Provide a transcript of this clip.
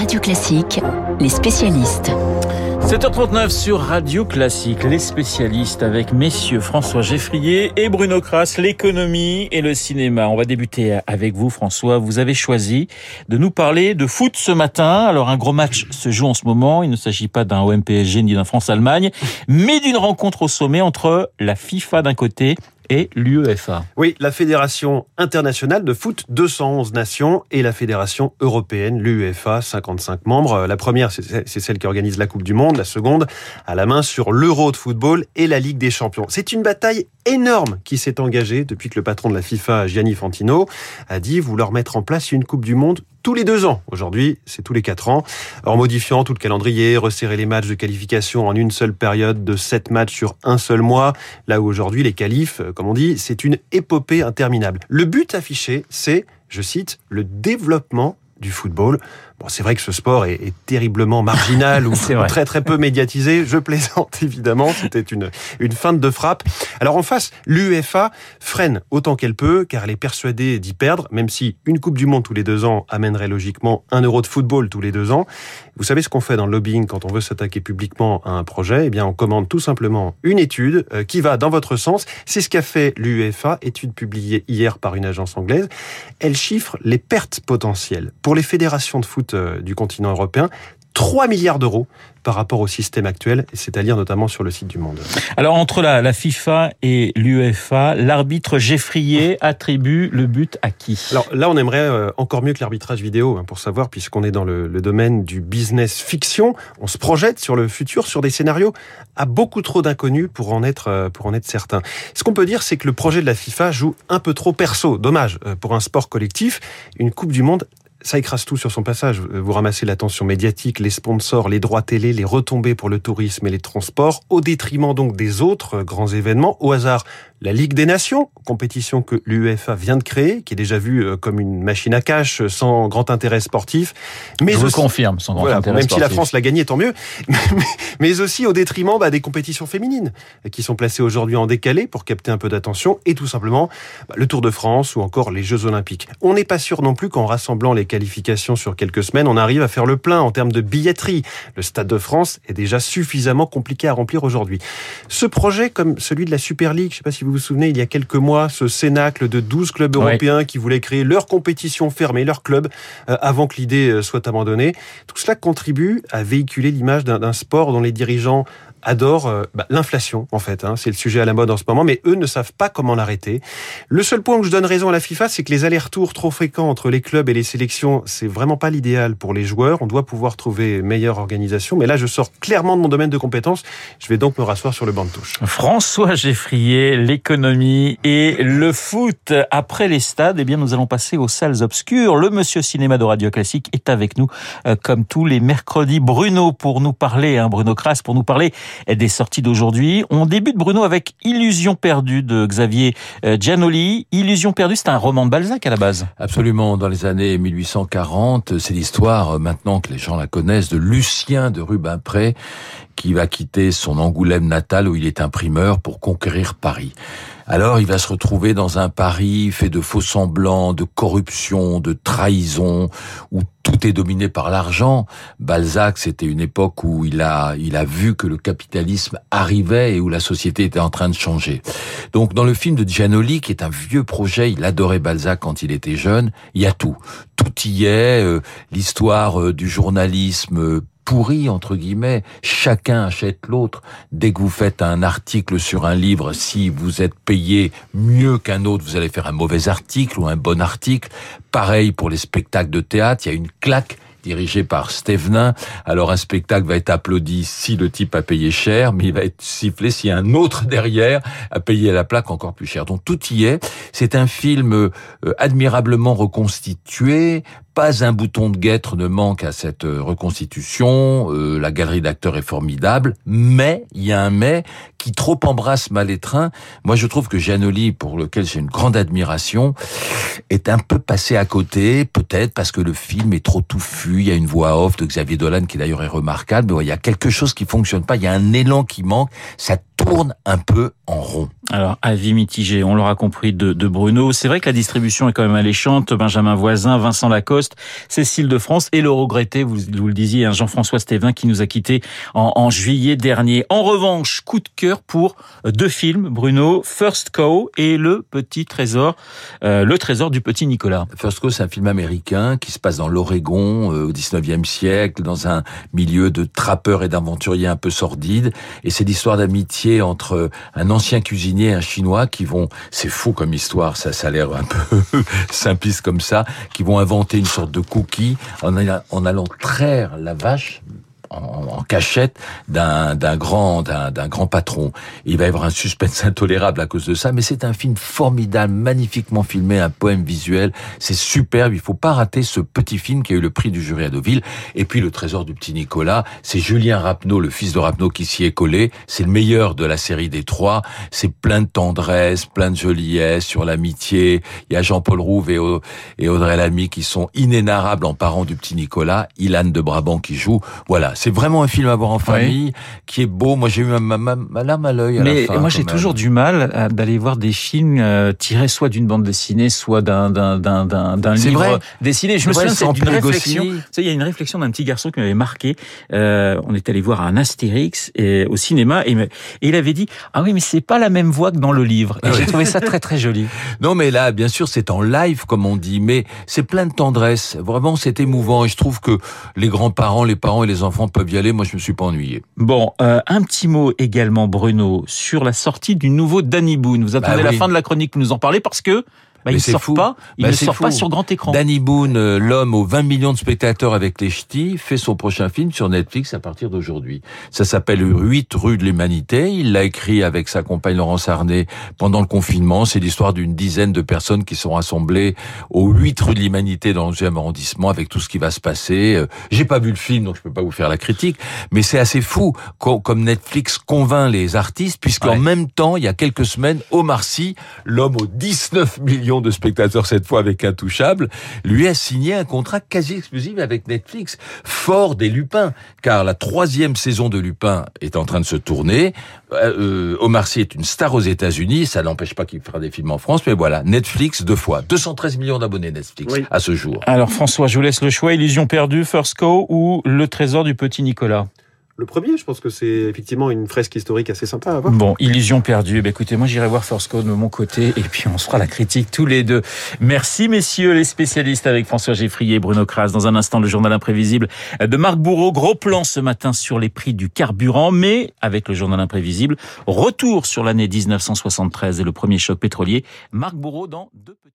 Radio Classique, les spécialistes. 7h39 sur Radio Classique, les spécialistes avec messieurs François Geffrier et Bruno Kras, l'économie et le cinéma. On va débuter avec vous François. Vous avez choisi de nous parler de foot ce matin. Alors un gros match se joue en ce moment. Il ne s'agit pas d'un OM-PSG ni d'un France-Allemagne, mais d'une rencontre au sommet entre la FIFA d'un côté et l'UEFA. Oui, la Fédération internationale de foot, 211 nations, et la Fédération européenne, l'UEFA, 55 membres. La première, c'est celle qui organise la Coupe du Monde. La seconde, à la main sur l'Euro de football et la Ligue des Champions. C'est une bataille énorme qui s'est engagée depuis que le patron de la FIFA, Gianni Fantino, a dit vouloir mettre en place une Coupe du Monde tous les deux ans. Aujourd'hui, c'est tous les quatre ans. En modifiant tout le calendrier, resserrer les matchs de qualification en une seule période de sept matchs sur un seul mois, là où aujourd'hui les qualifs, comme on dit, c'est une épopée interminable. Le but affiché, c'est, je cite, le développement du football. Bon, c'est vrai que ce sport est, est terriblement marginal ou très très peu médiatisé. Je plaisante évidemment, c'était une une feinte de frappe. Alors en face, l'UEFA freine autant qu'elle peut, car elle est persuadée d'y perdre, même si une Coupe du Monde tous les deux ans amènerait logiquement un euro de football tous les deux ans. Vous savez ce qu'on fait dans le lobbying quand on veut s'attaquer publiquement à un projet? Eh bien, on commande tout simplement une étude euh, qui va dans votre sens. C'est ce qu'a fait l'UEFA, étude publiée hier par une agence anglaise. Elle chiffre les pertes potentielles pour les fédérations de foot euh, du continent européen, 3 milliards d'euros par rapport au système actuel, c'est à dire notamment sur le site du Monde. Alors entre la, la FIFA et l'UEFA, l'arbitre Geffrier attribue le but à qui? Alors là, on aimerait euh, encore mieux que l'arbitrage vidéo hein, pour savoir, puisqu'on est dans le, le, domaine du business fiction, on se projette sur le futur, sur des scénarios à beaucoup trop d'inconnus pour en être euh, pour en être certain. Ce qu'on peut dire, c'est que le projet de la FIFA joue un peu trop perso. Dommage pour un sport collectif, une Coupe du Monde ça écrase tout sur son passage. Vous ramassez l'attention médiatique, les sponsors, les droits télé, les retombées pour le tourisme et les transports, au détriment donc des autres grands événements. Au hasard, la Ligue des Nations, compétition que l'UEFA vient de créer, qui est déjà vue euh, comme une machine à cash sans grand intérêt sportif. Mais Je aussi, confirme, sans grand intérêt même sportif. si la France l'a gagné, tant mieux. Mais aussi au détriment bah, des compétitions féminines, qui sont placées aujourd'hui en décalé pour capter un peu d'attention, et tout simplement bah, le Tour de France ou encore les Jeux Olympiques. On n'est pas sûr non plus qu'en rassemblant les qualifications sur quelques semaines, on arrive à faire le plein en termes de billetterie. Le Stade de France est déjà suffisamment compliqué à remplir aujourd'hui. Ce projet, comme celui de la Super League, je sais pas si vous vous souvenez, il y a quelques mois, ce cénacle de 12 clubs européens qui voulaient créer leur compétition fermée, leur club, euh, avant que l'idée soit abandonnée. Tout cela contribue à véhiculer l'image d'un sport dont les dirigeants adorent euh, bah, l'inflation, en fait. Hein, c'est le sujet à la mode en ce moment, mais eux ne savent pas comment l'arrêter. Le seul point où je donne raison à la FIFA, c'est que les allers-retours trop fréquents entre les clubs et les sélections, c'est vraiment pas l'idéal pour les joueurs. On doit pouvoir trouver meilleure organisation. Mais là, je sors clairement de mon domaine de compétences. Je vais donc me rasseoir sur le banc de touche. François Geffrier, l'économie et le foot. Après les stades, eh bien, nous allons passer aux salles obscures. Le monsieur cinéma de Radio Classique est avec nous, euh, comme tous les mercredis. Bruno, pour nous parler, hein, Bruno Kras, pour nous parler des sorties d'aujourd'hui. On débute, Bruno, avec Illusion perdue de Xavier euh, Giannoli. Illusion perdue, c'est un roman de Balzac à la base. Absolument. Dans les années 1840, c'est l'histoire, euh, maintenant que les gens la connaissent, de Lucien de Rubempré, qui va quitter son Angoulême natal où il est imprimeur pour conquérir Paris. Alors il va se retrouver dans un Paris fait de faux semblants, de corruption, de trahison, où tout est dominé par l'argent. Balzac, c'était une époque où il a, il a vu que le capitalisme arrivait et où la société était en train de changer. Donc dans le film de Giannoli, qui est un vieux projet, il adorait Balzac quand il était jeune, il y a tout. Tout y est, euh, l'histoire euh, du journalisme euh, pourri entre guillemets, chacun achète l'autre. Dès que vous faites un article sur un livre, si vous êtes payé mieux qu'un autre, vous allez faire un mauvais article ou un bon article. Pareil pour les spectacles de théâtre, il y a une claque dirigé par Stevenin. Alors un spectacle va être applaudi si le type a payé cher, mais il va être sifflé si un autre derrière a payé la plaque encore plus cher. Donc tout y est. C'est un film euh, admirablement reconstitué. Pas un bouton de guêtre ne manque à cette reconstitution. Euh, la galerie d'acteurs est formidable, mais il y a un mais qui trop embrasse Malétrin. Moi, je trouve que Giannoli, pour lequel j'ai une grande admiration, est un peu passé à côté, peut-être parce que le film est trop touffu. Il y a une voix off de Xavier Dolan qui d'ailleurs est remarquable. Mais il y a quelque chose qui fonctionne pas. Il y a un élan qui manque. Ça tourne un peu en rond. Alors, avis mitigé, on l'aura compris de, de Bruno. C'est vrai que la distribution est quand même alléchante. Benjamin Voisin, Vincent Lacoste, Cécile de France et le regretté, vous, le disiez, hein, Jean-François Stévin qui nous a quittés en, en, juillet dernier. En revanche, coup de cœur pour deux films, Bruno, First Cow et Le Petit Trésor, euh, Le Trésor du Petit Nicolas. First Cow, c'est un film américain qui se passe dans l'Oregon euh, au 19e siècle, dans un milieu de trappeurs et d'aventuriers un peu sordides. Et c'est l'histoire d'amitié entre un ancien cuisinier un chinois qui vont, c'est fou comme histoire, ça, ça a l'air un peu simpliste comme ça, qui vont inventer une sorte de cookie en allant traire la vache en, cachette d'un d'un grand d'un grand patron. Il va y avoir un suspense intolérable à cause de ça, mais c'est un film formidable, magnifiquement filmé, un poème visuel, c'est superbe. Il faut pas rater ce petit film qui a eu le prix du jury à Deauville. Et puis le trésor du petit Nicolas, c'est Julien Rapneau, le fils de Rapneau, qui s'y est collé. C'est le meilleur de la série des trois. C'est plein de tendresse, plein de joliesse sur l'amitié. Il y a Jean-Paul Rouve et, Audrey Lamy qui sont inénarrables en parents du petit Nicolas. Ilan de Brabant qui joue. Voilà, c'est vraiment un film à voir en famille, qui est beau. Moi, j'ai eu ma, ma, ma, larme à l'œil Mais la fin. moi, j'ai toujours du mal d'aller voir des films euh, tirés soit d'une bande dessinée, soit d'un d'un livre vrai. dessiné. Je me vrai, souviens d'une réflexion. Goscinny. Tu sais, il y a une réflexion d'un petit garçon qui m'avait marqué. Euh, on est allé voir un Astérix et, au cinéma et il avait dit ah oui mais c'est pas la même voix que dans le livre. Et j'ai trouvé ça très très joli. Non, mais là, bien sûr, c'est en live, comme on dit, mais c'est plein de tendresse. Vraiment, c'est émouvant. Et je trouve que les grands-parents, les parents et les enfants peuvent y aller. Moi, je me suis pas ennuyé. Bon, euh, un petit mot également, Bruno, sur la sortie du nouveau Danny Boone. Vous attendez Bah la oui. fin de la chronique pour nous en parler parce que bah, Mais il sort fou. pas, il Bah, ne sort pas sur grand écran. Danny Boone, euh, l'homme aux 20 millions de spectateurs avec les ch'tis, fait son prochain film sur Netflix à partir d'aujourd'hui. Ça s'appelle 8 rue de l'humanité. Il l'a écrit avec sa compagne Laurence Arnay pendant le confinement. C'est l'histoire d'une dizaine de personnes qui sont rassemblées aux 8 rue de l'humanité dans le 11e arrondissement avec tout ce qui va se passer. Euh, J'ai pas vu le film, donc je peux pas vous faire la critique, mais c'est assez fou co- comme Netflix convainc les artistes, puisqu'en Ouais. même temps, il y a quelques semaines, Omar Sy, l'homme aux 19 millions de spectateurs cette fois avec Intouchable, lui a signé un contrat quasi exclusif avec Netflix, fort des Lupins, car la troisième saison de Lupin est en train de se tourner. Euh, euh, Omar Sy est une star aux États-Unis, ça n'empêche pas qu'il fera des films en France, mais voilà, Netflix deux fois, 213 millions d'abonnés Netflix Oui. à ce jour. Alors François, je vous laisse le choix, Illusion perdue, First Co ou Le Trésor du Petit Nicolas? Le premier, je pense que c'est effectivement une fresque historique assez sympa à voir. Bon, Illusion perdue. Eh bien, écoutez, moi j'irai voir First Co de mon côté et puis on se fera la critique tous les deux. Merci messieurs les spécialistes avec François Geffrier et Bruno Kras. Dans un instant, le journal imprévisible de Marc Bourreau. Gros plan ce matin sur les prix du carburant, mais avec le journal imprévisible, retour sur l'année 1973 et le premier choc pétrolier. Marc Bourreau dans deux petits...